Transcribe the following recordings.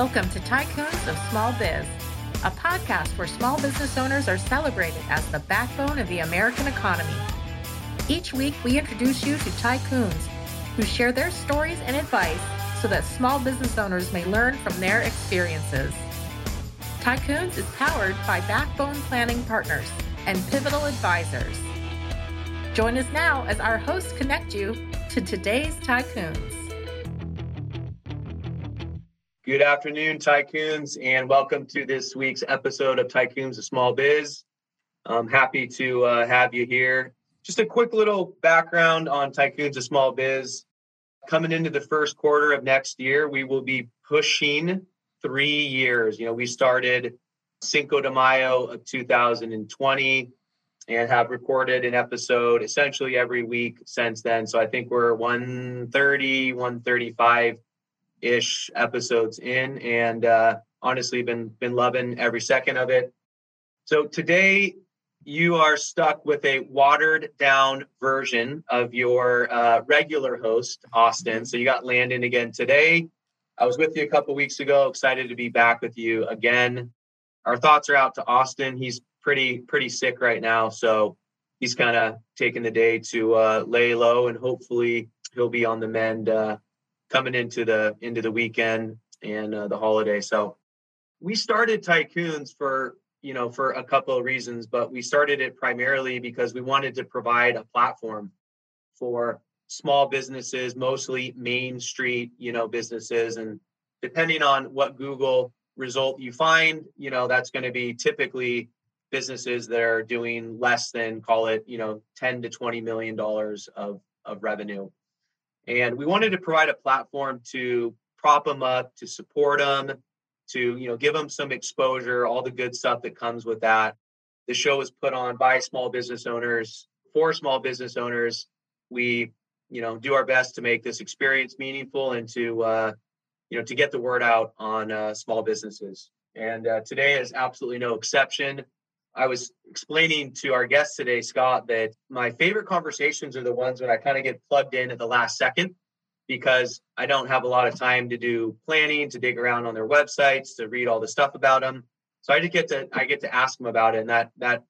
Welcome to Tycoons of Small Biz, a podcast where small business owners are celebrated as the backbone of the American economy. Each week, we introduce you to tycoons who share their stories and advice so that small business owners may learn from their experiences. Tycoons is powered by Backbone Planning Partners and Pivotal Advisors. Join us now as our hosts connect you to today's tycoons. Good afternoon, tycoons, and welcome to this week's episode of Tycoons of Small Biz. I'm happy to uh, have you here. Just a quick little background on Tycoons of Small Biz. Coming into the first quarter of next year, we will be pushing three years. You know, we started Cinco de Mayo of 2020 and have recorded an episode essentially every week since then. So I think we're 130, 135 ish episodes in, and uh, honestly, been been loving every second of it. So today, you are stuck with a watered down version of your uh, regular host, Austin. So you got Landon again today. I was with you a couple weeks ago. Excited to be back with you again. Our thoughts are out to Austin. He's pretty pretty sick right now, so he's kind of taking the day to uh, lay low, and hopefully he'll be on the mend uh, coming into the into the weekend and uh, the holiday. So we started Tycoons for you know for a couple of reasons, but we started it primarily because we wanted to provide a platform for small businesses, mostly main street you know businesses, and depending on what Google result you find, you know that's going to be typically businesses that are doing less than call it you know 10 to 20 million dollars of of revenue and we wanted to provide a platform to prop them up, to support them, to you know give them some exposure, all the good stuff that comes with that. The show was put on by small business owners for small business owners. We you know do our best to make this experience meaningful and to uh, you know to get the word out on uh, small businesses. And uh, today is absolutely no exception. I was explaining to our guest today, Scott, that my favorite conversations are the ones when I kind of get plugged in at the last second because I don't have a lot of time to do planning, to dig around on their websites, to read all the stuff about them. So I just get to I get to ask them about it, and that that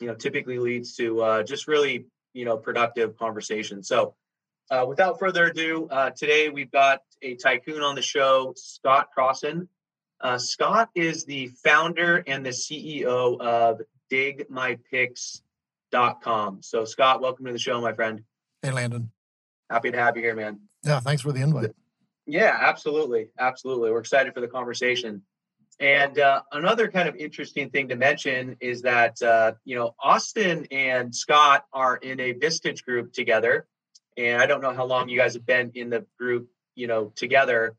you know typically leads to uh, just really you know productive conversation. So uh, without further ado, uh, today we've got a tycoon on the show, Scott Crossen. Uh, Scott is the founder and the CEO of digmypics.com. So, Scott, welcome to the show, my friend. Hey, Landon. Happy to have you here, man. Yeah, thanks for the invite. Yeah, absolutely. Absolutely. We're excited for the conversation. And uh, another kind of interesting thing to mention is that, uh, you know, Austin and Scott are in a Vistage group together. And I don't know how long you guys have been in the group, you know, together,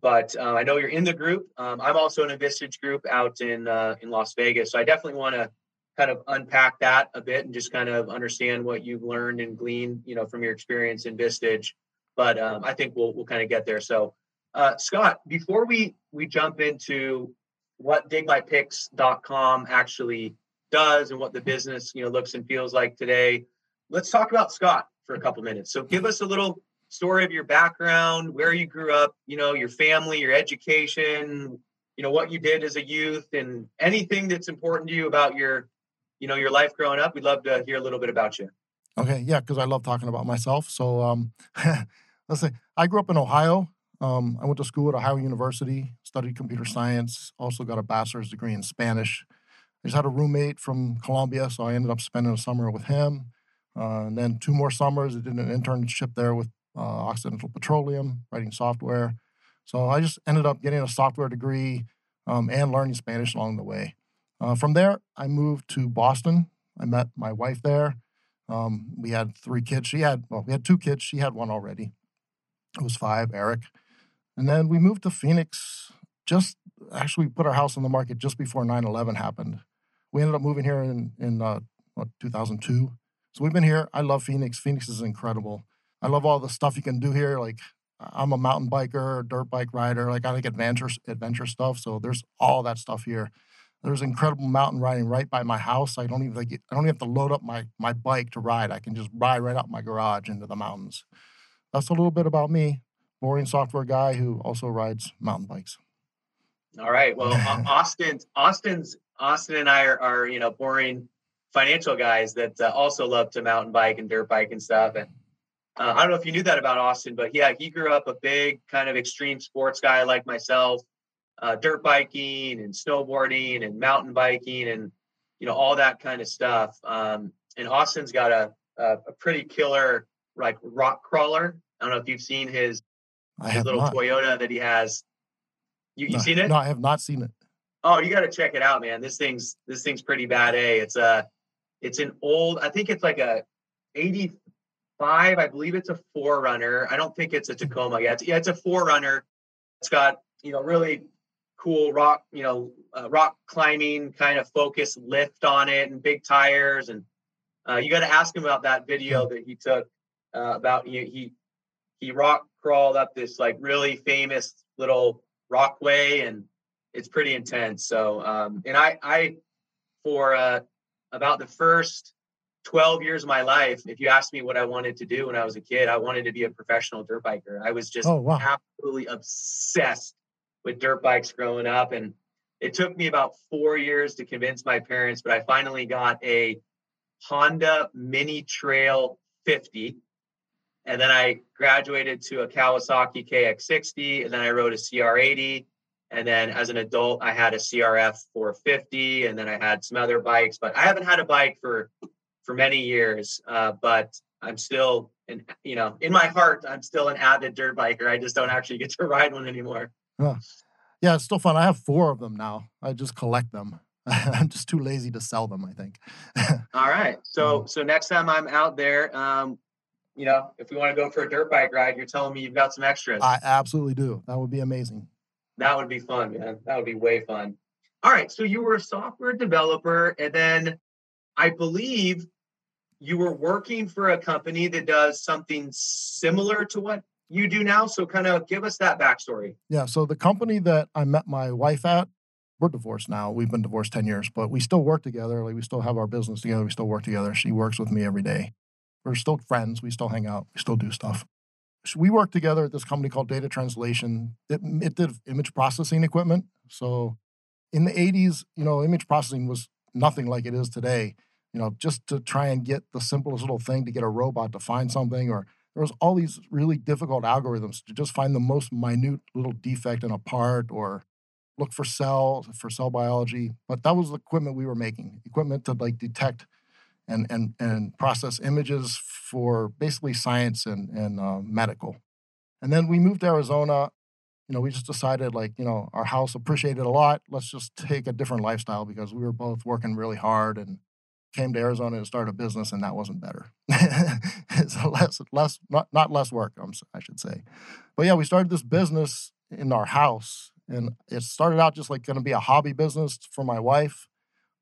but uh, I know you're in the group. Um, I'm also in a Vistage group out in uh, in Las Vegas, so I definitely want to kind of unpack that a bit and just kind of understand what you've learned and gleaned, you know, from your experience in Vistage. But um, I think we'll we'll kind of get there. So, uh, Scott, before we we jump into what digmypics.com actually does and what the business you know looks and feels like today, let's talk about Scott for a couple minutes. So, give us a little story of your background, where you grew up, you know, your family, your education, you know, what you did as a youth and anything that's important to you about your, you know, your life growing up. We'd love to hear a little bit about you. Okay. Yeah. Cause I love talking about myself. So, um, let's say I grew up in Ohio. Um, I went to school at Ohio University, studied computer science, also got a bachelor's degree in Spanish. I just had a roommate from Colombia, so I ended up spending a summer with him. Uh, and then two more summers, I did an internship there with uh, Occidental Petroleum, writing software. So I just ended up getting a software degree um, and learning Spanish along the way. Uh, from there, I moved to Boston. I met my wife there. Um, we had three kids. She had, well, we had two kids. She had one already. It was five, Eric. And then we moved to Phoenix just actually put our house on the market just before 9 11 happened. We ended up moving here in, in uh, what, 2002. So we've been here. I love Phoenix. Phoenix is incredible. I love all the stuff you can do here. Like I'm a mountain biker, dirt bike rider. Like I like adventure adventure stuff. So there's all that stuff here. There's incredible mountain riding right by my house. I don't even like I don't even have to load up my my bike to ride. I can just ride right out my garage into the mountains. That's a little bit about me. Boring software guy who also rides mountain bikes. All right. Well, Austin, Austin's Austin and I are, are you know boring financial guys that uh, also love to mountain bike and dirt bike and stuff. And uh, I don't know if you knew that about Austin, but yeah, he grew up a big kind of extreme sports guy like myself, uh, dirt biking and snowboarding and mountain biking and you know all that kind of stuff. Um, and Austin's got a, a, a pretty killer like rock crawler. I don't know if you've seen his, his little not. Toyota that he has. You you no, seen it? No, I have not seen it. Oh, you got to check it out, man. This thing's this thing's pretty bad. A, it's a it's an old. I think it's like a eighty five. I believe it's a 4Runner. I don't think it's a Tacoma. yet. it's, yeah, it's a 4Runner. It's got you know really cool rock you know uh, rock climbing kind of focus lift on it and big tires and uh, you got to ask him about that video that he took uh, about he, he he rock crawled up this like really famous little rockway and it's pretty intense. So um, and I I for uh, about the first 12 years of my life, if you asked me what I wanted to do when I was a kid, I wanted to be a professional dirt biker. I was just oh, wow. absolutely obsessed with dirt bikes growing up. And it took me about four years to convince my parents, but I finally got a Honda Mini Trail 50. And then I graduated to a Kawasaki KX60, and then I rode a CR80. And then as an adult, I had a CRF 450, and then I had some other bikes. But I haven't had a bike for for many years. Uh, but I'm still, in, you know, in my heart, I'm still an avid dirt biker. I just don't actually get to ride one anymore. Huh. Yeah, it's still fun. I have four of them now. I just collect them. I'm just too lazy to sell them. I think. All right. So so next time I'm out there, um, you know, if we want to go for a dirt bike ride, you're telling me you've got some extras. I absolutely do. That would be amazing. That would be fun, man. That would be way fun. All right. So you were a software developer, and then I believe you were working for a company that does something similar to what you do now. So, kind of give us that backstory. Yeah. So, the company that I met my wife at, we're divorced now. We've been divorced 10 years, but we still work together. Like, we still have our business together. We still work together. She works with me every day. We're still friends. We still hang out. We still do stuff. So we work together at this company called Data Translation. It, it did image processing equipment. So, in the 80s, you know, image processing was nothing like it is today you know, just to try and get the simplest little thing to get a robot to find something, or there was all these really difficult algorithms to just find the most minute little defect in a part or look for cells for cell biology. But that was the equipment we were making, equipment to like detect and and and process images for basically science and and uh, medical. And then we moved to Arizona. You know, we just decided like you know our house appreciated a lot. Let's just take a different lifestyle because we were both working really hard and came to Arizona to start a business, and that wasn't better. it's less, less, not, not less work, I should say. But yeah, we started this business in our house, and it started out just like going to be a hobby business for my wife.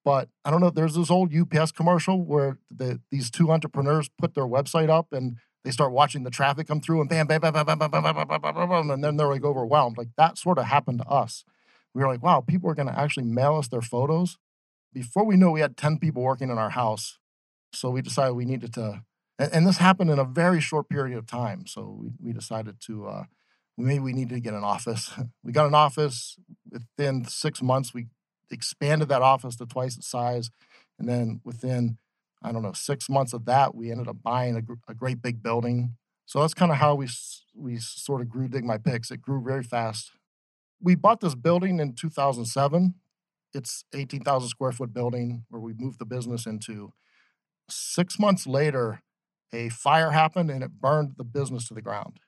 But I don't know. There's this old UPS commercial where the, these two entrepreneurs put their website up and they start watching the traffic come through and bam, bam, bam, bam, bam, bam, bam, bam, bam, bam, bam, and then they're like overwhelmed. Like that sort of happened to us. We were like, wow, people are going to actually mail us their photos before we knew we had 10 people working in our house. So we decided we needed to, and, and this happened in a very short period of time. So we, we decided to, uh, maybe we needed to get an office. we got an office. Within six months, we expanded that office to twice its size. And then within, I don't know, six months of that, we ended up buying a, a great big building. So that's kind of how we, we sort of grew Dig My Pics. It grew very fast. We bought this building in 2007 it's 18,000 square foot building where we moved the business into. Six months later, a fire happened and it burned the business to the ground.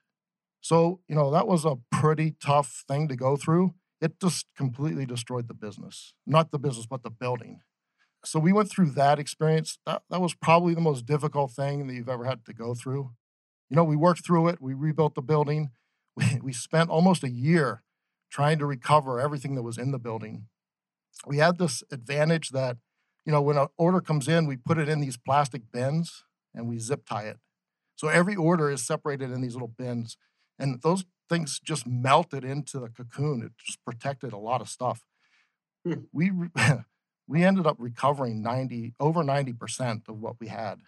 So, you know, that was a pretty tough thing to go through. It just completely destroyed the business, not the business, but the building. So we went through that experience. That, that was probably the most difficult thing that you've ever had to go through. You know, we worked through it, we rebuilt the building. We, we spent almost a year trying to recover everything that was in the building we had this advantage that, you know, when an order comes in, we put it in these plastic bins and we zip tie it. So every order is separated in these little bins. And those things just melted into the cocoon. It just protected a lot of stuff. Hmm. We we ended up recovering 90 over 90% of what we had.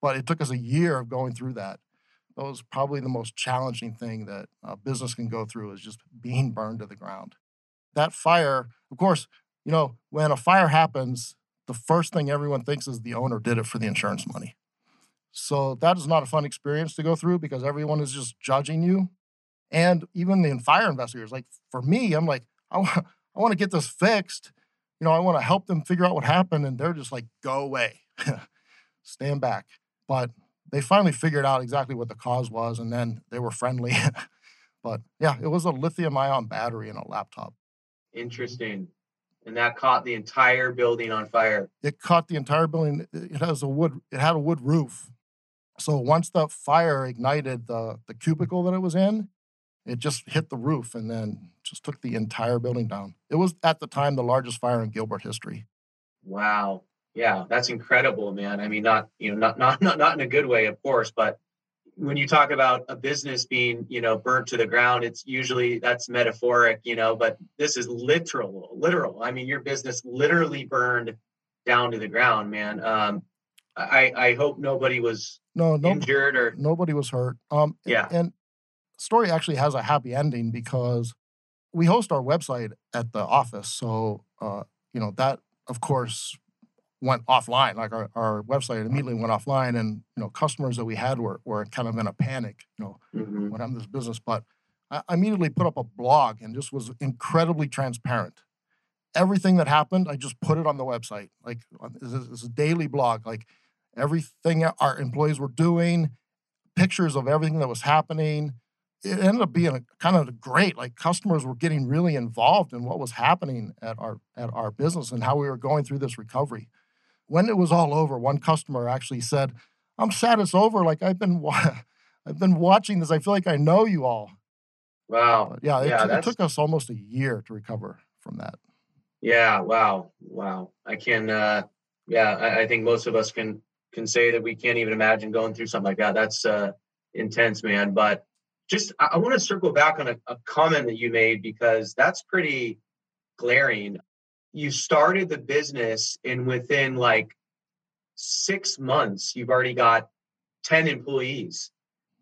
But it took us a year of going through that. That was probably the most challenging thing that a business can go through is just being burned to the ground. that fire, of course, you know, when a fire happens, the first thing everyone thinks is the owner did it for the insurance money. So that is not a fun experience to go through because everyone is just judging you. And even the fire investigators, like for me, I'm like, I want, want to get this fixed. You know, I want to help them figure out what happened. And they're just like, go away, stand back. But they finally figured out exactly what the cause was. And then they were friendly. but yeah, it was a lithium ion battery in a laptop. Interesting. And that caught the entire building on fire. It caught the entire building. It has a wood, it had a wood roof. So once the fire ignited the, the cubicle that it was in, it just hit the roof and then just took the entire building down. It was at the time the largest fire in Gilbert history. Wow. Yeah, that's incredible, man. I mean, not you know, not not not not in a good way, of course, but when you talk about a business being, you know, burnt to the ground, it's usually that's metaphoric, you know, but this is literal, literal. I mean, your business literally burned down to the ground, man. Um, I I hope nobody was no, no injured or nobody was hurt. Um, yeah, and story actually has a happy ending because we host our website at the office. So, uh, you know, that of course went offline. Like our, our website immediately went offline, and you know, customers that we had were were kind of in a panic. You know, mm-hmm. when I'm this business, but I immediately put up a blog and just was incredibly transparent. Everything that happened, I just put it on the website. Like it's a daily blog. Like everything our employees were doing, pictures of everything that was happening, it ended up being a, kind of great. Like customers were getting really involved in what was happening at our at our business and how we were going through this recovery. When it was all over, one customer actually said, "I'm sad it's over. Like I've been wa- I've been watching this. I feel like I know you all." Wow. But yeah, it, yeah t- it took us almost a year to recover from that. Yeah. Wow. Wow. I can. uh Yeah, I, I think most of us can can say that we can't even imagine going through something like that. That's uh intense, man. But just I, I want to circle back on a, a comment that you made because that's pretty glaring. You started the business, and within like six months, you've already got 10 employees.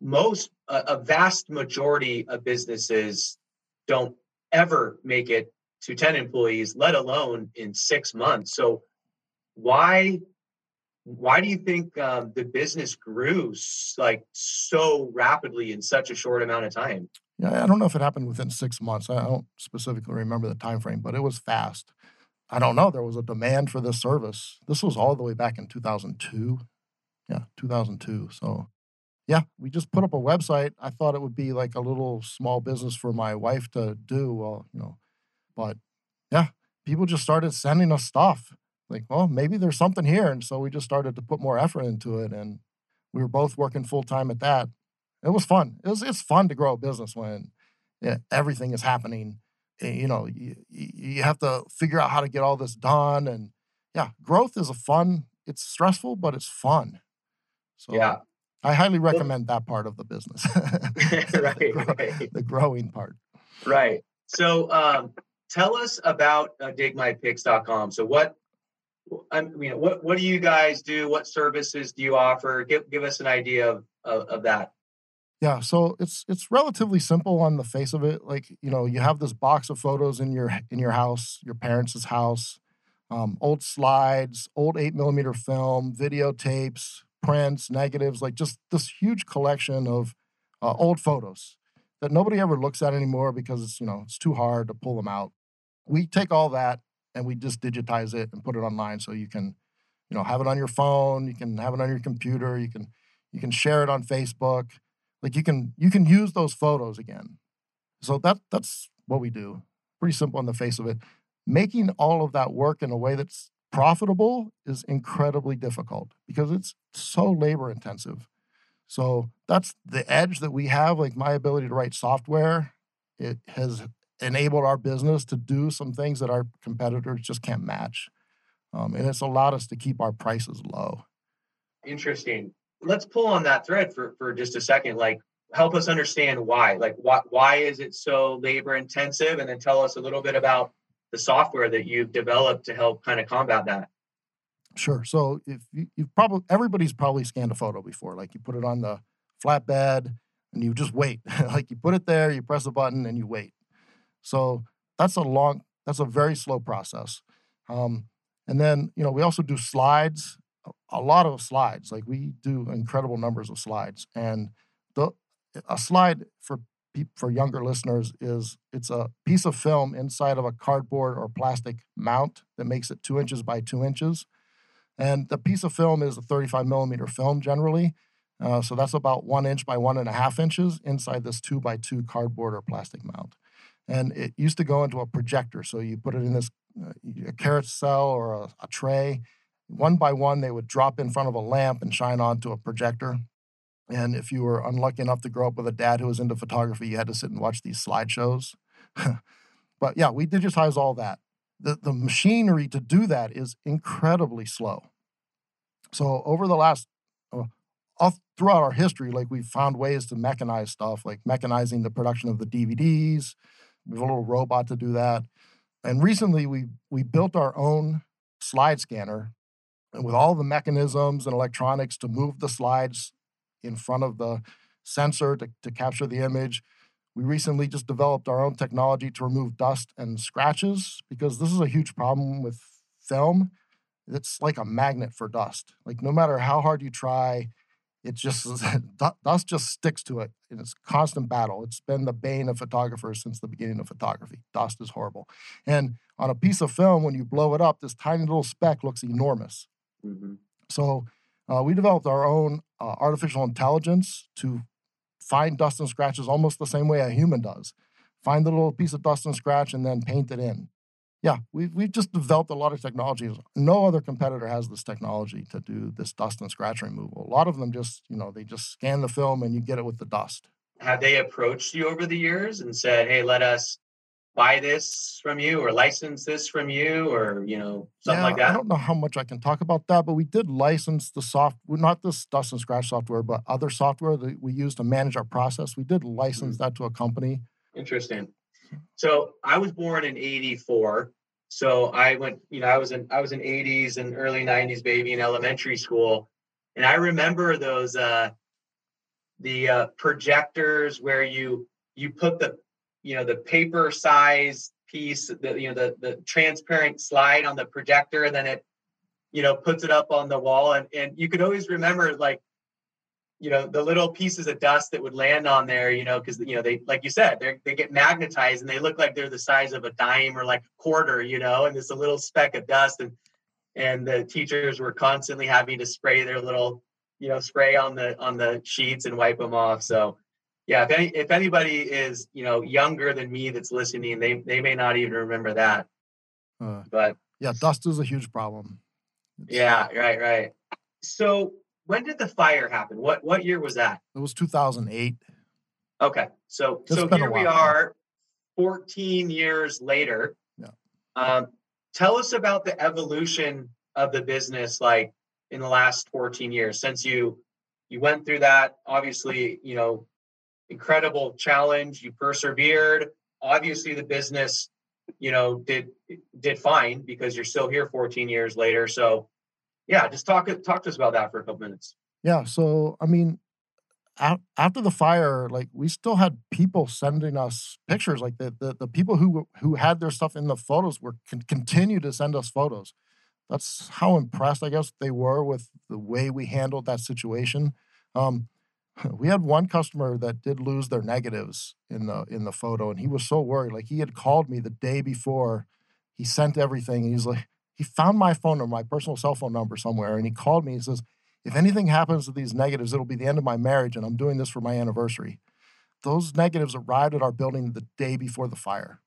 Most, a, a vast majority of businesses don't ever make it to 10 employees, let alone in six months. So, why why do you think um, the business grew like so rapidly in such a short amount of time? Yeah, I don't know if it happened within six months. I don't specifically remember the time frame, but it was fast. I don't know. There was a demand for this service. This was all the way back in 2002. Yeah, 2002. So, yeah, we just put up a website. I thought it would be like a little small business for my wife to do. Well, you know, but yeah, people just started sending us stuff like, well, maybe there's something here. And so we just started to put more effort into it. And we were both working full time at that. It was fun. It was it's fun to grow a business when everything is happening. Eh, you know, you, you have to figure out how to get all this done. And yeah, growth is a fun, it's stressful, but it's fun. So yeah. I highly recommend that part of the business. right, the, right. The growing part. Right. So um, tell us about uh, digmypics.com. So what I mean, what what do you guys do? What services do you offer? Give give us an idea of, of, of that. Yeah, so it's it's relatively simple on the face of it. Like you know, you have this box of photos in your in your house, your parents' house, um, old slides, old eight millimeter film, videotapes, prints, negatives, like just this huge collection of uh, old photos that nobody ever looks at anymore because it's you know it's too hard to pull them out. We take all that and we just digitize it and put it online so you can you know have it on your phone you can have it on your computer you can you can share it on facebook like you can you can use those photos again so that that's what we do pretty simple on the face of it making all of that work in a way that's profitable is incredibly difficult because it's so labor intensive so that's the edge that we have like my ability to write software it has enabled our business to do some things that our competitors just can't match. Um, and it's allowed us to keep our prices low. Interesting. Let's pull on that thread for, for just a second. Like, help us understand why. Like, why, why is it so labor intensive? And then tell us a little bit about the software that you've developed to help kind of combat that. Sure. So if you, you've probably everybody's probably scanned a photo before. Like you put it on the flatbed and you just wait. like you put it there, you press a button, and you wait. So that's a long, that's a very slow process. Um, and then, you know, we also do slides, a lot of slides. Like we do incredible numbers of slides. And the a slide for for younger listeners is it's a piece of film inside of a cardboard or plastic mount that makes it two inches by two inches. And the piece of film is a 35 millimeter film generally. Uh, so that's about one inch by one and a half inches inside this two by two cardboard or plastic mount. And it used to go into a projector. So you put it in this uh, a carousel or a, a tray. One by one, they would drop in front of a lamp and shine onto a projector. And if you were unlucky enough to grow up with a dad who was into photography, you had to sit and watch these slideshows. but yeah, we digitize all that. The, the machinery to do that is incredibly slow. So over the last, uh, throughout our history, like we've found ways to mechanize stuff, like mechanizing the production of the DVDs. We have a little robot to do that. And recently, we we built our own slide scanner with mm-hmm. all the mechanisms and electronics to move the slides in front of the sensor to, to capture the image. We recently just developed our own technology to remove dust and scratches because this is a huge problem with film. It's like a magnet for dust. Like no matter how hard you try, it just dust just sticks to it and it's constant battle it's been the bane of photographers since the beginning of photography dust is horrible and on a piece of film when you blow it up this tiny little speck looks enormous mm-hmm. so uh, we developed our own uh, artificial intelligence to find dust and scratches almost the same way a human does. Find the little piece of dust and scratch and then paint it in. Yeah, we've, we've just developed a lot of technologies. No other competitor has this technology to do this dust and scratch removal. A lot of them just, you know, they just scan the film and you get it with the dust. Have they approached you over the years and said, hey, let us buy this from you or license this from you or you know something yeah, like that? i don't know how much i can talk about that but we did license the soft not this dust and scratch software but other software that we use to manage our process. We did license mm-hmm. that to a company. Interesting. So i was born in 84 so i went you know i was in i was in 80s and early 90s baby in elementary school and i remember those uh the uh, projectors where you you put the you know the paper size piece the you know the the transparent slide on the projector and then it you know puts it up on the wall. And and you could always remember like you know the little pieces of dust that would land on there you know because you know they like you said they they get magnetized and they look like they're the size of a dime or like a quarter you know and it's a little speck of dust. And and the teachers were constantly having to spray their little you know spray on the on the sheets and wipe them off. So yeah, if any if anybody is you know younger than me that's listening, they they may not even remember that. Uh, but yeah, dust is a huge problem. It's, yeah, right, right. So when did the fire happen? What what year was that? It was 2008. Okay, so it's so here we are, 14 years later. Yeah. Um, tell us about the evolution of the business, like in the last 14 years since you you went through that. Obviously, you know incredible challenge. You persevered. Obviously, the business, you know, did did fine because you're still here 14 years later. So, yeah, just talk talk to us about that for a couple minutes. Yeah. So, I mean, after the fire, like we still had people sending us pictures. Like the the, the people who who had their stuff in the photos were con- continue to send us photos. That's how impressed I guess they were with the way we handled that situation. Um, we had one customer that did lose their negatives in the in the photo and he was so worried like he had called me the day before he sent everything and he's like he found my phone number my personal cell phone number somewhere and he called me he says if anything happens to these negatives it'll be the end of my marriage and i'm doing this for my anniversary. Those negatives arrived at our building the day before the fire.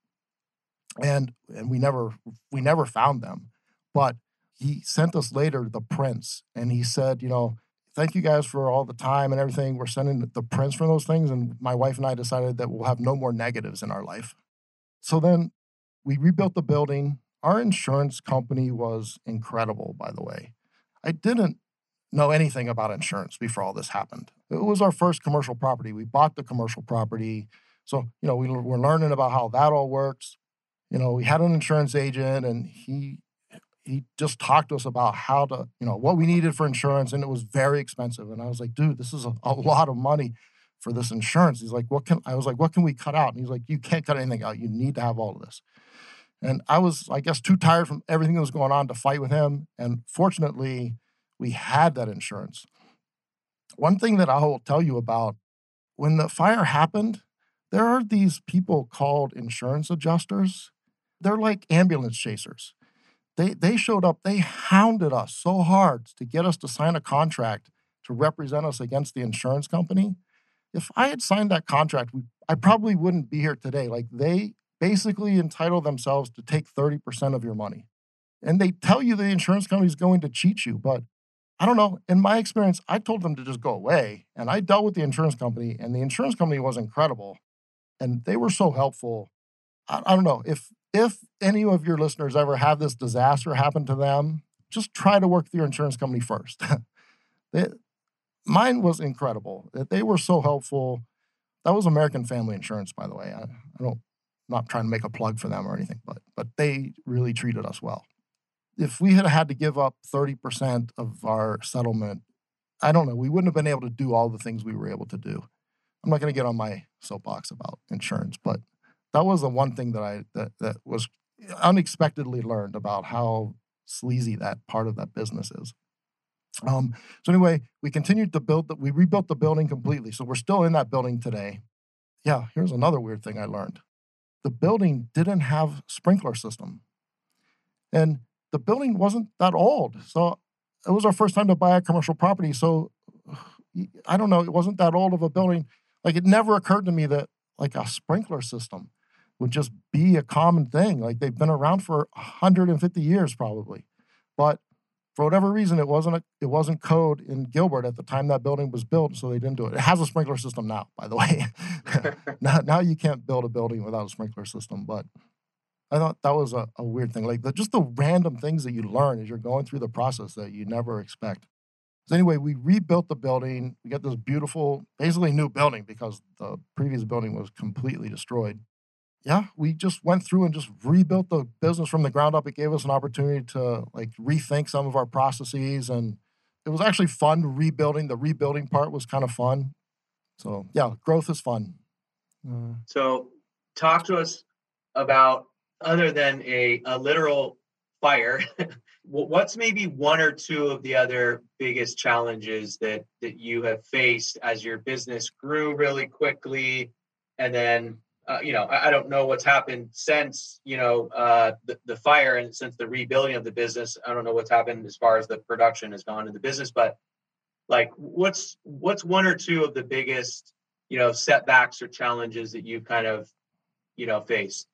And and we never we never found them but he sent us later the prints and he said you know thank you guys for all the time and everything. We're sending the prints from those things. And my wife and I decided that we'll have no more negatives in our life. So then we rebuilt the building. Our insurance company was incredible, by the way. I didn't know anything about insurance before all this happened. It was our first commercial property. We bought the commercial property. So, you know, we were learning about how that all works. You know, we had an insurance agent and he he just talked to us about how to, you know, what we needed for insurance, and it was very expensive. And I was like, dude, this is a, a lot of money for this insurance. He's like, what can I was like, what can we cut out? And he's like, you can't cut anything out. You need to have all of this. And I was, I guess, too tired from everything that was going on to fight with him. And fortunately, we had that insurance. One thing that I will tell you about when the fire happened, there are these people called insurance adjusters. They're like ambulance chasers. They, they showed up, they hounded us so hard to get us to sign a contract to represent us against the insurance company if I had signed that contract, we, I probably wouldn't be here today. Like they basically entitle themselves to take 30% of your money. And they tell you the insurance company is going to cheat you. But I don't know. In my experience, I told them to just go away. And I dealt with the insurance company, and the insurance company was incredible. And they were so helpful. I, don't know. If if any of your listeners ever have this disaster happen to them, just try to work with your insurance company first. they, mine was incredible. They were so helpful. That was American Family Insurance, by the way. I, I don't, I'm not trying to make a plug for them or anything, but but they really treated us well. If we had had to give up 30% of our settlement, I don't know, we wouldn't have been able to do all the things we were able to do. I'm not going to get on my soapbox about insurance, but that was the one thing that I that that was unexpectedly learned about how sleazy that part of that business is. Um, so anyway, we continued to build that. We rebuilt the building completely. So we're still in that building today. Yeah, here's another weird thing I learned. The building didn't have sprinkler system. And the building wasn't that old. So it was our first time to buy a commercial property. So I don't know, it wasn't that old of a building. Like it never occurred to me that like a sprinkler system would just be a common thing. Like they've been around for 150 years probably. But for whatever reason, it wasn't a, it wasn't code in Gilbert at the time that building was built, so they didn't do it. It has a sprinkler system now, by the way. now, now you can't build a building without a sprinkler system, but I thought that was a, a weird thing. Like the, just the random things that you learn as you're going through the process that you never expect. So anyway, we rebuilt the building. We got this beautiful, basically new building because the previous building was completely destroyed yeah, we just went through and just rebuilt the business from the ground up. It gave us an opportunity to like rethink some of our processes, and it was actually fun rebuilding. The rebuilding part was kind of fun. So yeah, growth is fun. Uh, so talk to us about other than a, a literal fire. what's maybe one or two of the other biggest challenges that that you have faced as your business grew really quickly and then uh, you know, I, I, don't know what's happened since, you know, uh, the, the fire and since the rebuilding of the business. I don't know what's happened as far as the production has gone in the business, but like what's what's one or two of the biggest, you know, setbacks or challenges that you kind of, you know, faced?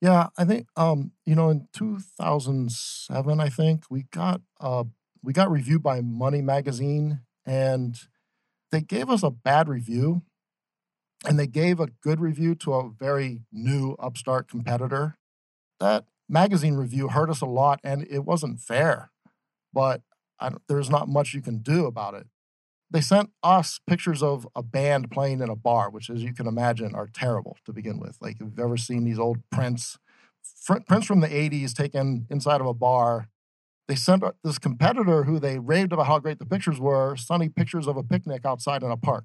Yeah, I think um, you know, in 2007, I think we got uh we got reviewed by Money Magazine and they gave us a bad review and they gave a good review to a very new upstart competitor. That magazine review hurt us a lot, and it wasn't fair, but there's not much you can do about it. They sent us pictures of a band playing in a bar, which, as you can imagine, are terrible to begin with. Like, if you've ever seen these old prints, prints from the 80s taken inside of a bar, they sent this competitor who they raved about how great the pictures were, sunny pictures of a picnic outside in a park.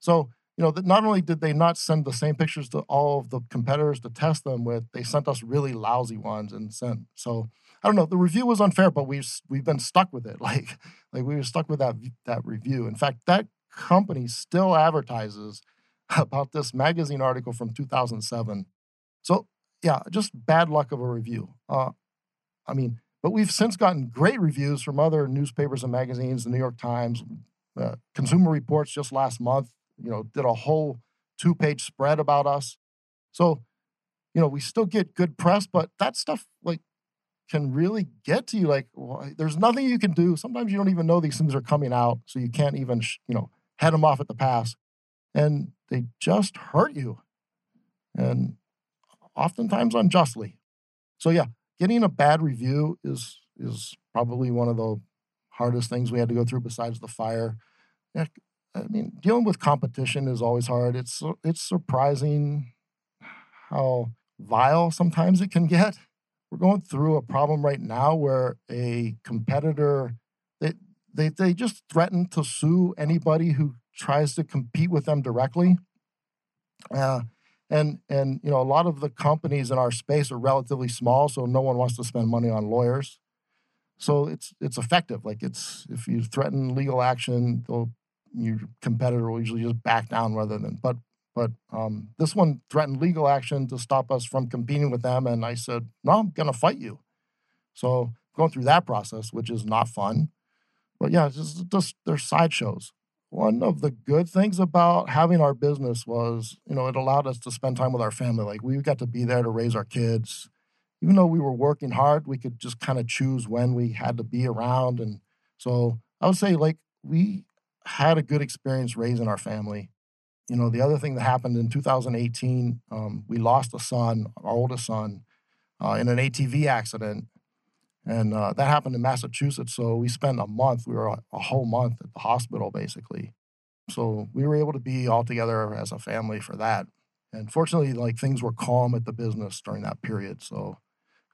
So you know, that not only did they not send the same pictures to all of the competitors to test them with, they sent us really lousy ones and sent. So I don't know. The review was unfair, but we've we've been stuck with it. Like like we were stuck with that that review. In fact, that company still advertises about this magazine article from 2007. So yeah, just bad luck of a review. Uh, I mean, but we've since gotten great reviews from other newspapers and magazines, the New York Times, uh, Consumer Reports just last month you know, did a whole two page spread about us. So, you know, we still get good press, but that stuff like can really get to you. Like, well, there's nothing you can do. Sometimes you don't even know these things are coming out, so you can't even, you know, head them off at the pass, and they just hurt you, and oftentimes unjustly. So yeah, getting a bad review is is probably one of the hardest things we had to go through besides the fire. I mean, dealing with competition is always hard. It's it's surprising how vile sometimes it can get. We're going through a problem right now where a competitor they they they just threaten to sue anybody who tries to compete with them directly. Uh, and and you know a lot of the companies in our space are relatively small, so no one wants to spend money on lawyers. So it's it's effective. Like it's if you threaten legal action, your competitor will usually just back down rather than. But but um, this one threatened legal action to stop us from competing with them, and I said, no, I'm gonna fight you. So going through that process, which is not fun. But yeah, just, just they're sideshows. One of the good things about having our business was, you know, it allowed us to spend time with our family. Like we got to be there to raise our kids. Even though we were working hard, we could just kind of choose when we had to be around. And so I would say, like, we had a good experience raising our family. You know, the other thing that happened in 2018, um, we lost a son, our oldest son, uh, in an ATV accident. And uh, that happened in Massachusetts. So we spent a month, we were a, a, whole month at the hospital basically. So we were able to be all together as a family for that. And fortunately, like things were calm at the business during that period. So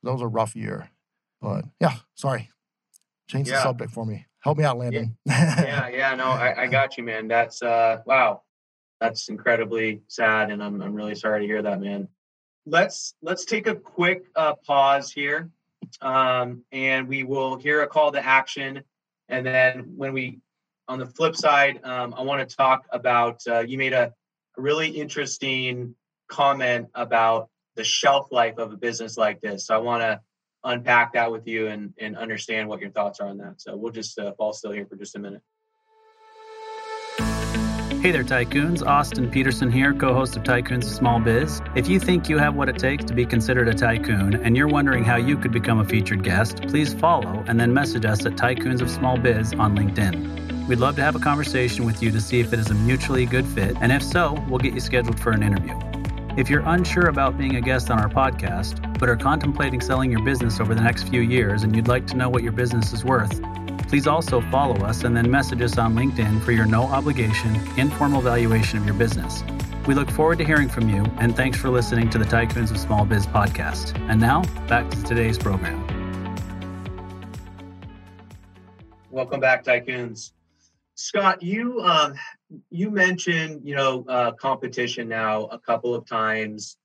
that was a rough year. But yeah, sorry. Change yeah. the subject for me. Help me out, Landon. Yeah, yeah, yeah, no, I, I got you, man. That's uh wow. That's incredibly sad and I'm I'm really sorry to hear that, man. Let's let's take a quick uh, pause here um, and we will hear a call to action. And then when we, on the flip side, um, I want to talk about uh, you made a, a really interesting comment about the shelf life of a business like this. So I want to unpack that with you and, and understand what your thoughts are on that. So we'll just uh, fall still here for just a minute. Hey there, tycoons. Austin Peterson here, co host of Tycoons of Small Biz. If you think you have what it takes to be considered a tycoon and you're wondering how you could become a featured guest, please follow and then message us at Tycoons of Small Biz on LinkedIn. We'd love to have a conversation with you to see if it is a mutually good fit, and if so, we'll get you scheduled for an interview. If you're unsure about being a guest on our podcast, but are contemplating selling your business over the next few years and you'd like to know what your business is worth, Please also follow us and then message us on LinkedIn for your no obligation, informal valuation of your business. We look forward to hearing from you, and thanks for listening to the Tycoons of Small Biz podcast. And now, back to today's program. Welcome back, Tycoons. Scott, you um, you mentioned you know uh, competition now a couple of times.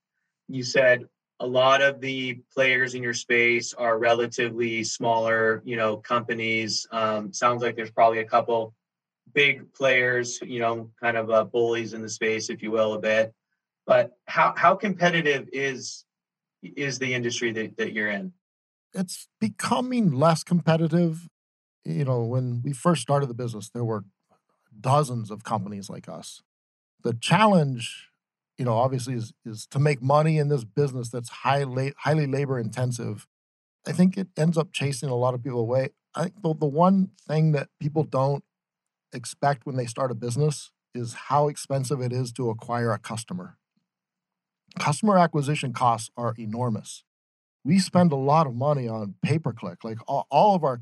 You said a lot of the players in your space are relatively smaller, you know, companies. Um, sounds like there's probably a couple big players, you know, kind of uh, bullies in the space, if you will, a bit. But how how competitive is is the industry that, that you're in? It's becoming less competitive. You know, when we first started the business, there were dozens of companies like us. The challenge you know, obviously is is to make money in this business that's highly highly labor intensive. I think it ends up chasing a lot of people away. I think the, the one thing that people don't expect when they start a business is how expensive it is to acquire a customer. Customer acquisition costs are enormous. We spend a lot of money on pay per click. Like all, all of our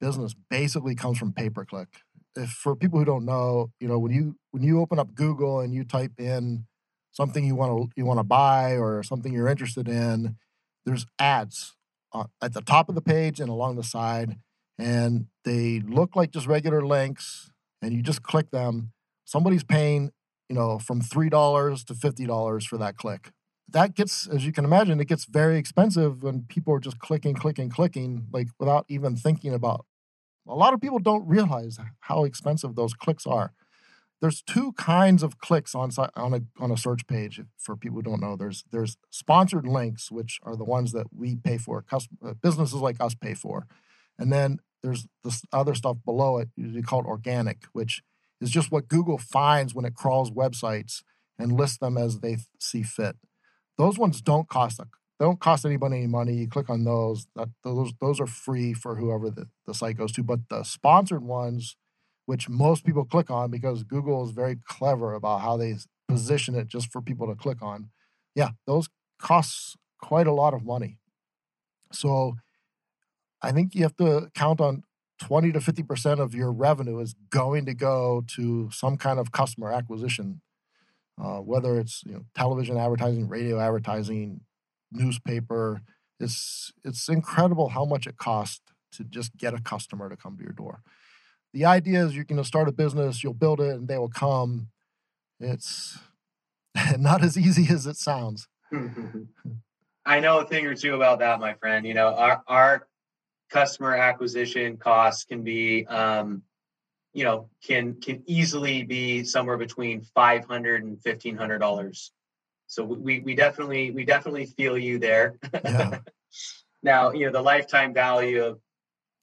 business basically comes from pay per click. If for people who don't know, you know, when you when you open up Google and you type in something you want to you want to buy or something you're interested in, there's ads uh, at the top of the page and along the side, and they look like just regular links, and you just click them. Somebody's paying, you know, from three dollars to fifty dollars for that click. That gets, as you can imagine, it gets very expensive when people are just clicking, clicking, clicking, like without even thinking about. A lot of people don't realize how expensive those clicks are there's two kinds of clicks on on a on a search page for people who don't know. There's there's sponsored links, which are the ones that we pay for, uh, businesses like us pay for, and then there's this other stuff below it, usually called organic, which is just what Google finds when it crawls websites and lists them as they see fit. Those ones don't cost a don't cost anybody any money. You click on those. That, those those are free for whoever the, the site goes to. But the sponsored ones which most people click on because Google is very clever about how they position it just for people to click on. Yeah, those costs quite a lot of money. So I think you have to count on 20 to 50% of your revenue is going to go to some kind of customer acquisition, uh, whether it's you know, television advertising, radio advertising, newspaper. It's, it's incredible how much it costs to just get a customer to come to your door the idea is you're going to start a business, you'll build it, and they will come. It's not as easy as it sounds. I know a thing or two about that, my friend. You know, our our customer acquisition costs can be, um, you know, can can easily be somewhere between five hundred and fifteen hundred dollars. So we we definitely we definitely feel you there. Yeah. now, you know, the lifetime value of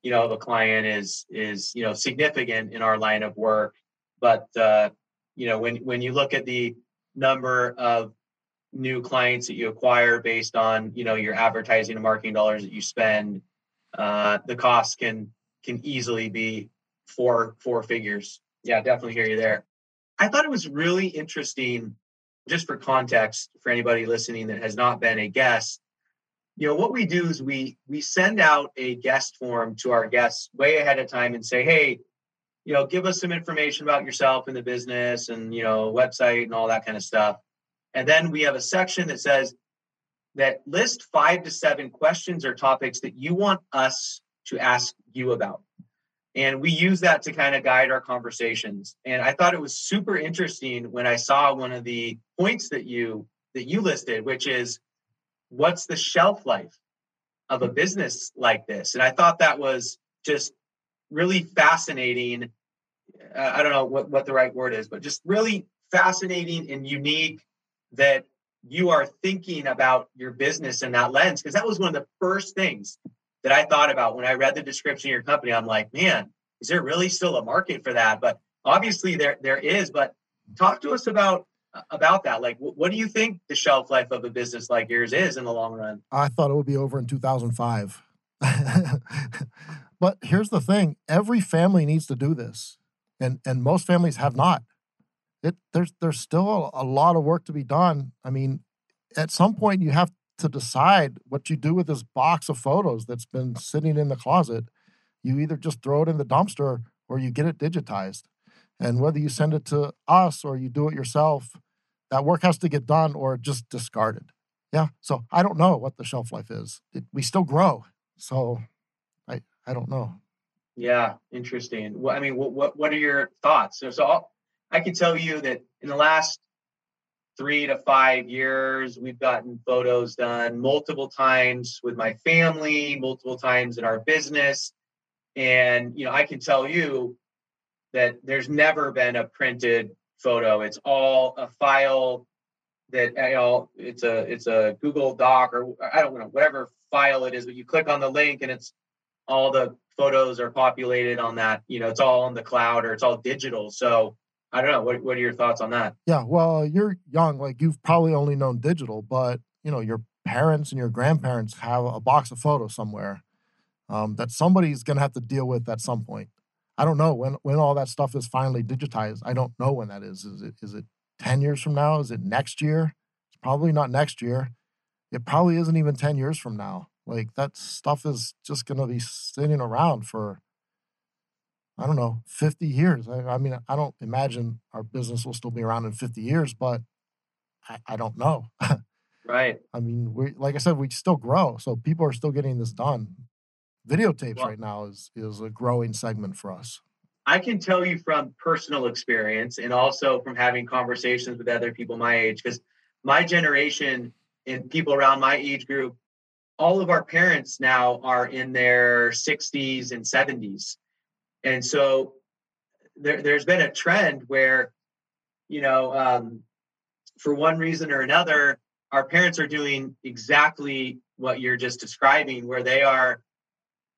you know the client is is you know significant in our line of work, but uh, you know when when you look at the number of new clients that you acquire based on you know your advertising and marketing dollars that you spend uh, the cost can can easily be four four figures yeah definitely hear you there i thought it was really interesting just for context for anybody listening that has not been a guest you know what we do is we we send out a guest form to our guests way ahead of time and say hey you know give us some information about yourself and the business and you know website and all that kind of stuff and then we have a section that says that list five to seven questions or topics that you want us to ask you about. And we use that to kind of guide our conversations. And I thought it was super interesting when I saw one of the points that you that you listed, which is what's the shelf life of a business like this? And I thought that was just really fascinating. I don't know what, what the right word is, but just really fascinating and unique that you are thinking about your business in that lens because that was one of the first things that I thought about when I read the description of your company. I'm like, man, is there really still a market for that? But obviously there there is. But talk to us about about that. Like, what do you think the shelf life of a business like yours is in the long run? I thought it would be over in 2005. but here's the thing: every family needs to do this, and and most families have not it there's there's still a, a lot of work to be done. I mean, at some point you have to decide what you do with this box of photos that's been sitting in the closet. You either just throw it in the dumpster or you get it digitized. And whether you send it to us or you do it yourself, that work has to get done or just discarded. Yeah. So I don't know what the shelf life is. It, we still grow. So I I don't know. Yeah, interesting. Well, I mean, what what what are your thoughts? So, so I'll, I can tell you that in the last three to five years, we've gotten photos done multiple times with my family, multiple times in our business. And, you know, I can tell you that there's never been a printed photo. It's all a file that you know it's a it's a Google Doc or I don't know whatever file it is, but you click on the link and it's all the photos are populated on that. You know, it's all on the cloud or it's all digital. So I don't know. What What are your thoughts on that? Yeah, well, you're young. Like you've probably only known digital, but you know your parents and your grandparents have a box of photos somewhere um, that somebody's going to have to deal with at some point. I don't know when when all that stuff is finally digitized. I don't know when that is. Is it is it ten years from now? Is it next year? It's probably not next year. It probably isn't even ten years from now. Like that stuff is just going to be sitting around for I don't know, 50 years. I, I, mean, I don't imagine our business will still be around in 50 years, but I, I don't know. right. I mean, we like I said, we still grow. So people are still getting this done. Videotapes well, right now is is a growing segment for us. I can tell you from personal experience and also from having conversations with other people my age, because my generation and people around my age group, all of our parents now are in their 60s and 70s and so there, there's been a trend where, you know, um, for one reason or another, our parents are doing exactly what you're just describing, where they are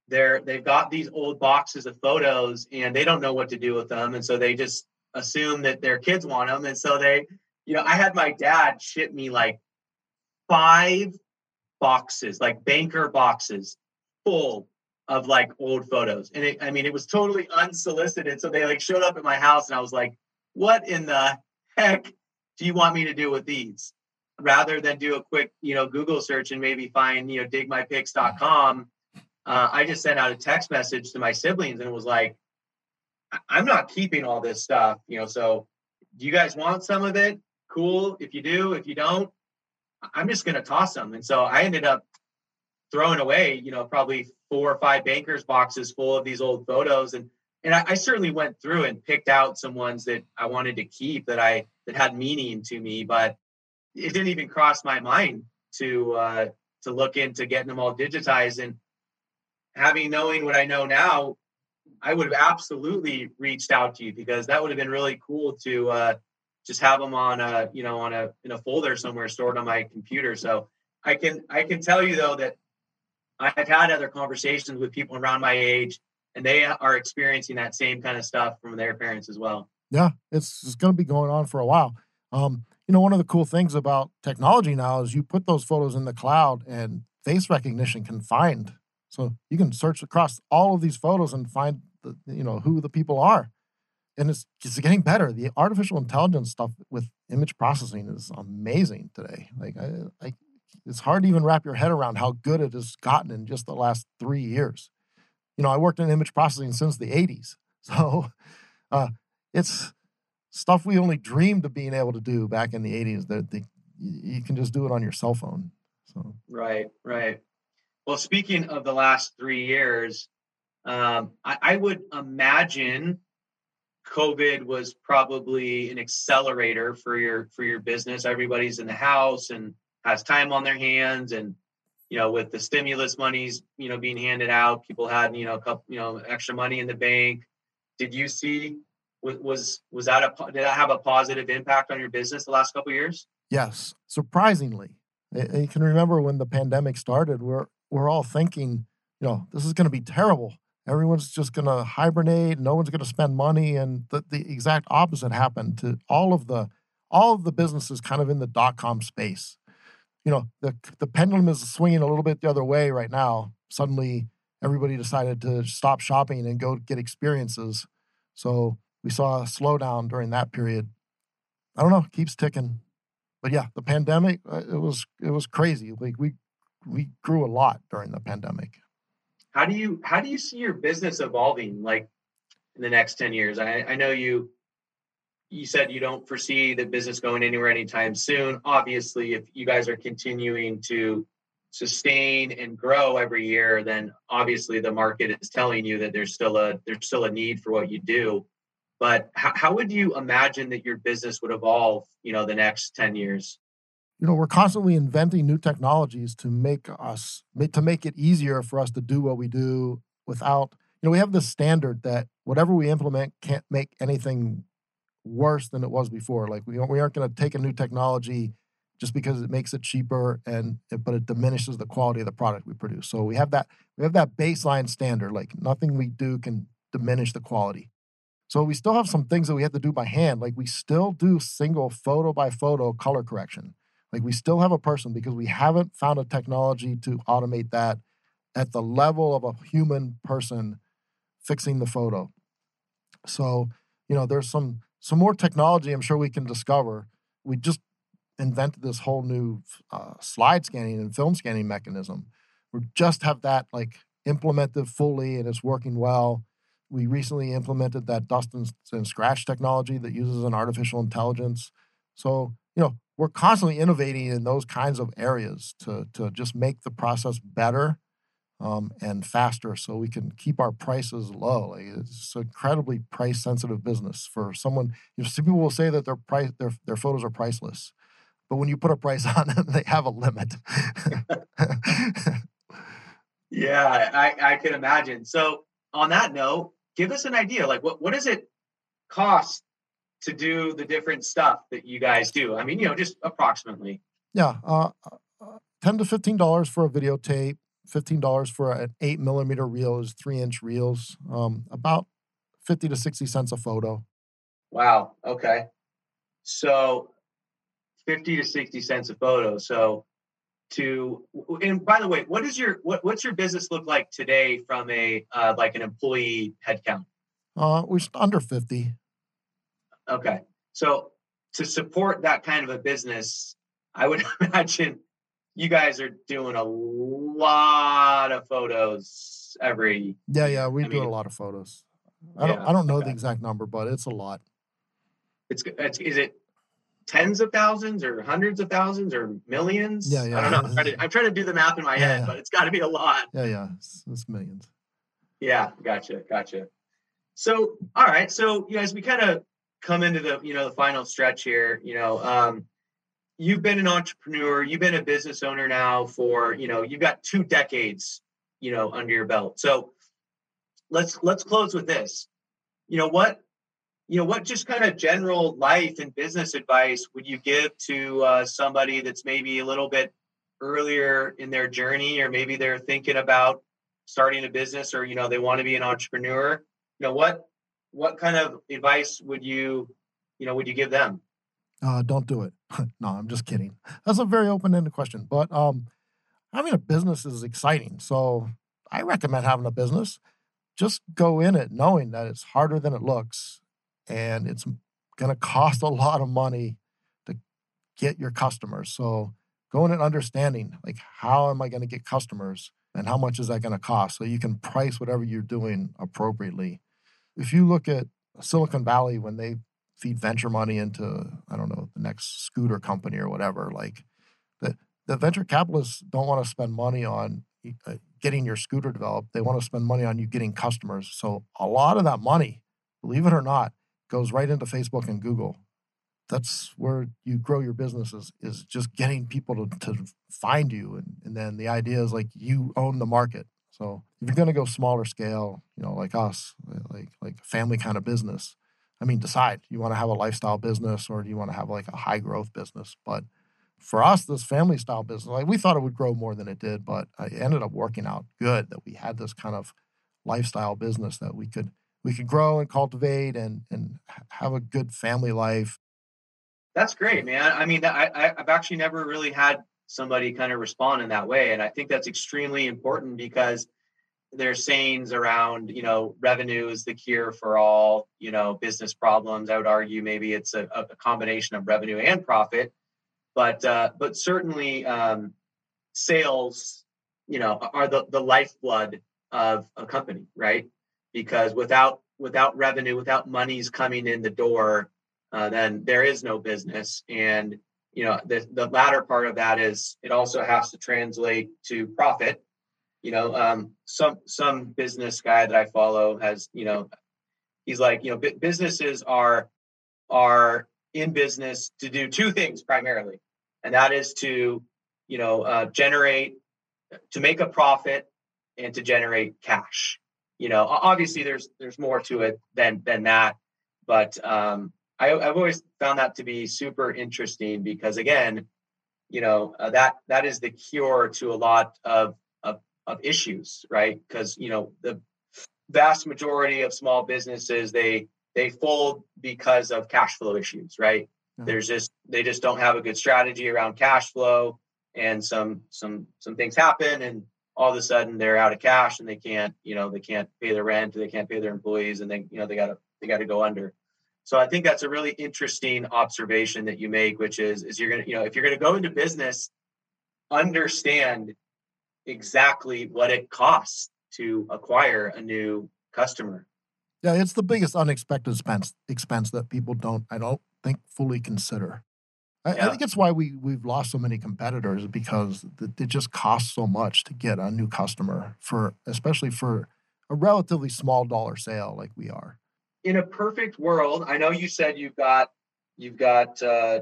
they're they've got these old boxes of photos and they don't know what to do with them, and so they just assume that their kids want them, and so they, you know, I had my dad ship me like five boxes, like banker boxes, full of like old photos. And it, I mean, it was totally unsolicited. So they like showed up at my house and I was like, what in the heck do you want me to do with these? Rather than do a quick, you know, Google search and maybe find, you know, digmypics.com, uh, I just sent out a text message to my siblings and it was like, I'm not keeping all this stuff, you know, so do you guys want some of it? Cool. If you do, if you don't, I'm just going to toss them. And so I ended up throwing away, you know, probably four or five bankers boxes full of these old photos. And and I, I, certainly went through and picked out some ones that I wanted to keep that I that had meaning to me, but it didn't even cross my mind to uh, to look into getting them all digitized. And having knowing what I know now, I would have absolutely reached out to you because that would have been really cool to uh, just have them on a you know on a in a folder somewhere stored on my computer. So I can I can tell you though that I've had other conversations with people around my age, and they are experiencing that same kind of stuff from their parents as well. Yeah, it's, it's going to be going on for a while. Um, you know, one of the cool things about technology now is you put those photos in the cloud, and face recognition can find. So you can search across all of these photos and find the, you know who the people are, and it's it's getting better. The artificial intelligence stuff with image processing is amazing today. Like I, I it's hard to even wrap your head around how good it has gotten in just the last three years. You know, I worked in image processing since the 80s. So uh, it's stuff we only dreamed of being able to do back in the 80s that the, you can just do it on your cell phone. So Right, right. Well, speaking of the last three years, um, I, I would imagine COVID was probably an accelerator for your for your business. Everybody's in the house and has time on their hands and you know with the stimulus monies you know being handed out people had you know a couple you know extra money in the bank. Did you see was was that a did that have a positive impact on your business the last couple years? Yes surprisingly. You can remember when the pandemic started we're we're all thinking you know this is going to be terrible. Everyone's just going to hibernate no one's going to spend money and the, the exact opposite happened to all of the all of the businesses kind of in the dot com space you know the the pendulum is swinging a little bit the other way right now. Suddenly, everybody decided to stop shopping and go get experiences. So we saw a slowdown during that period. I don't know, keeps ticking. But yeah, the pandemic uh, it was it was crazy. Like we we grew a lot during the pandemic. How do you how do you see your business evolving like in the next 10 years? I, I know you you said you don't foresee the business going anywhere anytime soon. Obviously, if you guys are continuing to sustain and grow every year, then obviously the market is telling you that there's still a there's still a need for what you do. But how, how would you imagine that your business would evolve, you know, the next 10 years? You know, we're constantly inventing new technologies to make us to make it easier for us to do what we do without, you know, we have this standard that whatever we implement can't make anything worse than it was before. Like we, we aren't going to take a new technology just because it makes it cheaper and eh, but it diminishes the quality of the product we produce. So we have that we have that baseline standard. Like nothing we do can diminish the quality. So we still have some things that we have to do by hand. Like we still do single photo by photo color correction. Like we still have a person because we haven't found a technology to automate that at the level of a human person fixing the photo. So, you know, there's some some more technology I'm sure we can discover. We just invented this whole new uh, slide scanning and film scanning mechanism. We just have that like implemented fully and it's working well. We recently implemented that dust and, and scratch technology that uses an artificial intelligence. So, you know, we're constantly innovating in those kinds of areas to, to just make the process better um, and faster so we can keep our prices low. Like it's an incredibly price sensitive business for someone. You know, some people will say that their price their their photos are priceless, but when you put a price on them, they have a limit. yeah, I, I can imagine. So on that note, give us an idea. Like what what does it cost to do the different stuff that you guys do? I mean, you know, just approximately. Yeah, uh, uh, ten to fifteen dollars for a videotape $15 for an eight millimeter reel is three inch reels, um, about 50 to 60 cents a photo. Wow. Okay. So 50 to 60 cents a photo. So to, and by the way, what is your, what, what's your business look like today from a, uh, like an employee headcount? Uh, we're under 50. Okay. So to support that kind of a business, I would imagine you guys are doing a lot of photos every. Yeah, yeah, we I do mean, a lot of photos. I don't, I don't know okay. the exact number, but it's a lot. It's, it's is it tens of thousands or hundreds of thousands or millions? Yeah, yeah. I don't know. I'm trying to, I'm trying to do the math in my yeah, head, yeah. but it's got to be a lot. Yeah, yeah, it's, it's millions. Yeah, gotcha, gotcha. So, all right. So, you guys, we kind of come into the, you know, the final stretch here, you know, um, you've been an entrepreneur, you've been a business owner now for, you know, you've got two decades, you know, under your belt. So let's let's close with this. You know, what you know, what just kind of general life and business advice would you give to uh, somebody that's maybe a little bit earlier in their journey, or maybe they're thinking about starting a business, or you know, they want to be an entrepreneur? You know, what what kind of advice would you, you know, would you give them? Uh, don't do it. no, I'm just kidding. That's a very open-ended question, but um, having a business is exciting. So I recommend having a business. Just go in it knowing that it's harder than it looks and it's going to cost a lot of money to get your customers. So going and understanding like how am I going to get customers and how much is that going to cost so you can price whatever you're doing appropriately. If you look at Silicon Valley when they feed venture money into I don't know the next scooter company or whatever like the the venture capitalists don't want to spend money on uh, getting your scooter developed. They want to spend money on you getting customers. So a lot of that money, believe it or not, goes right into Facebook and Google. That's where you grow your businesses is just getting people to, to find you. And, and then the idea is like you own the market. So if you're going to go smaller scale, you know, like us, like like family kind of business, I mean, decide you want to have a lifestyle business or do you want to have like a high growth business. But for us, this family style business, like we thought it would grow more than it did, but it ended up working out good that we had this kind of lifestyle business that we could we could grow and cultivate and and have a good family life. That's great, man. I mean, I, I've actually never really had somebody kind of respond in that way, and I think that's extremely important because there's sayings around, you know, revenue is the cure for all, you know, business problems. I would argue maybe it's a, a combination of revenue and profit, but uh, but certainly um, sales, you know, are the the lifeblood of a company, right? because without without revenue, without monies coming in the door, uh, then there is no business. And you know, the the latter part of that is it also has to translate to profit. You know, um, some some business guy that I follow has you know, he's like you know, b- businesses are are in business to do two things primarily, and that is to you know uh, generate to make a profit and to generate cash. You know obviously there's there's more to it than than that but um I, have always found that to be super interesting because again you know uh, that that is the cure to a lot of of, issues right because you know the vast majority of small businesses they they fold because of cash flow issues right mm-hmm. there's just they just don't have a good strategy around cash flow and some some some things happen and all of a sudden they're out of cash and they can't, you know, they can't pay their rent, they can't pay their employees, and then you know they gotta they gotta go under. So I think that's a really interesting observation that you make, which is is you're gonna, you know, if you're gonna go into business, understand exactly what it costs to acquire a new customer. Yeah, it's the biggest unexpected expense expense that people don't, I don't think, fully consider. I, yeah. I, think it's why we we've lost so many competitors because it just costs so much to get a new customer for especially for a relatively small dollar sale like we are. In a perfect world, I know you said you've got you've got uh,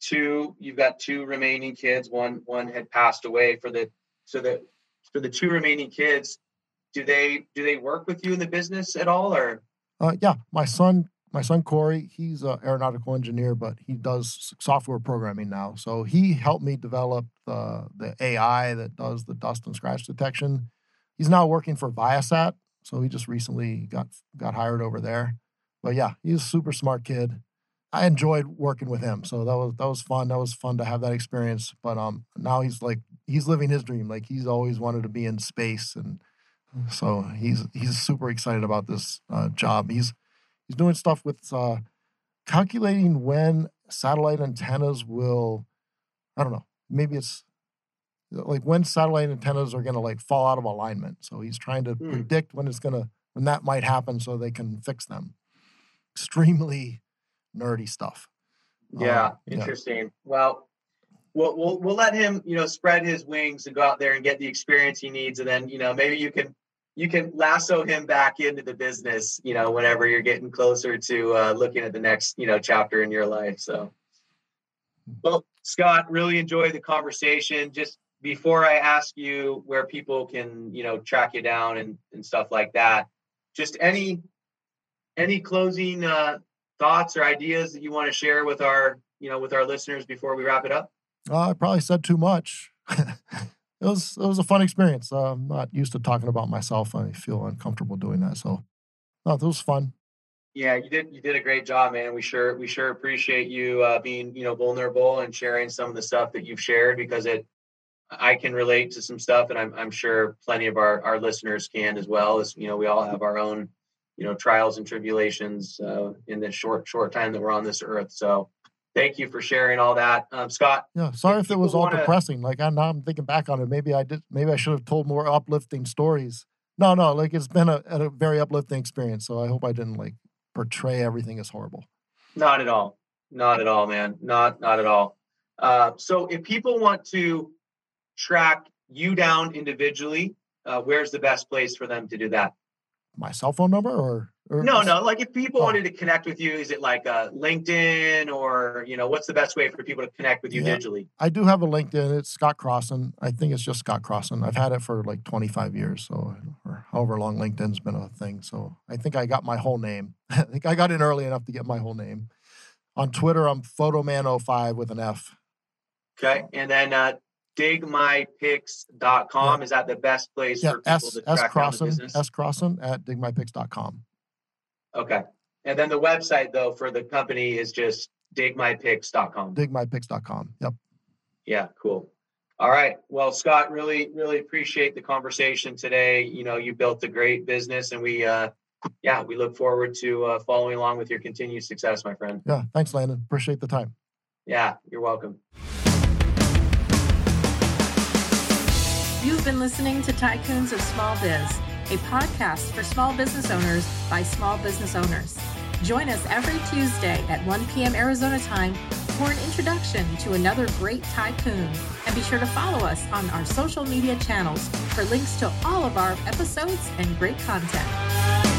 two you've got two remaining kids. One one had passed away for the so that for the two remaining kids. Do they do they work with you in the business at all or? Uh, yeah, my son my son Corey, he's an aeronautical engineer, but he does software programming now. So he helped me develop the, the AI that does the dust and scratch detection. He's now working for Viasat. So he just recently got got hired over there. But yeah, he's a super smart kid. I enjoyed working with him. So that was that was fun. That was fun to have that experience. But um now he's like he's living his dream. Like he's always wanted to be in space and so he's he's super excited about this uh, job. He's He's doing stuff with uh, calculating when satellite antennas will, I don't know, maybe it's like when satellite antennas are going to like fall out of alignment. So he's trying to mm. predict when it's going to, when that might happen so they can fix them. Extremely nerdy stuff. Yeah, uh, interesting. Yeah. Well, we'll, we'll we'll let him, you know, spread his wings and go out there and get the experience he needs, and then you know maybe you can you can lasso him back into the business, you know, whenever you're getting closer to uh, looking at the next, you know, chapter in your life. So, well, Scott, really enjoyed the conversation. Just before I ask you where people can, you know, track you down and, and stuff like that, just any any closing uh, thoughts or ideas that you want to share with our, you know, with our listeners before we wrap it up? Uh, I probably said too much. it was it was a fun experience. Uh, I'm not used to talking about myself. I feel uncomfortable doing that. So, no, it was fun. Yeah, you did. You did a great job, man. We sure we sure appreciate you uh, being you know vulnerable and sharing some of the stuff that you've shared because it I can relate to some stuff, and I'm I'm sure plenty of our our listeners can as well. As you know, we all have our own you know trials and tribulations uh, in this short short time that we're on this earth. So thank you for sharing all that, um, Scott. Yeah, sorry if, if it was all wanna... depressing. Like I now I'm thinking back on it. Maybe I did. Maybe I should have told more uplifting stories. No, no, like it's been a, a very uplifting experience. So I hope I didn't like portray everything as horrible. Not at all. Not at all, man. Not not at all. Uh, so if people want to track you down individually, uh, where's the best place for them to do that? My cell phone number or, or no, no. Like if people oh. wanted to connect with you, is it like a LinkedIn or you know what's the best way for people to connect with you yeah, digitally? I do have a LinkedIn. It's Scott Crossen. I think it's just Scott Crossen. I've had it for like 25 years, so or however long LinkedIn's been a thing. So I think I got my whole name. I think I got in early enough to get my whole name. On Twitter, I'm Photoman05 with an F. Okay, and then uh, digmypics.com. Yeah. Is that the best place yeah, for people S, to track S Crossen, down the business? S Crossen at digmypics.com. Okay. And then the website though for the company is just digmypics.com. Digmypics.com. Yep. Yeah, cool. All right. Well, Scott, really, really appreciate the conversation today. You know, you built a great business and we uh yeah, we look forward to uh, following along with your continued success, my friend. Yeah, thanks, Landon. Appreciate the time. Yeah, you're welcome. You've been listening to Tycoons of Small Biz, a podcast for small business owners by small business owners. Join us every Tuesday at 1 p.m. Arizona time for an introduction to another great tycoon. And be sure to follow us on our social media channels for links to all of our episodes and great content.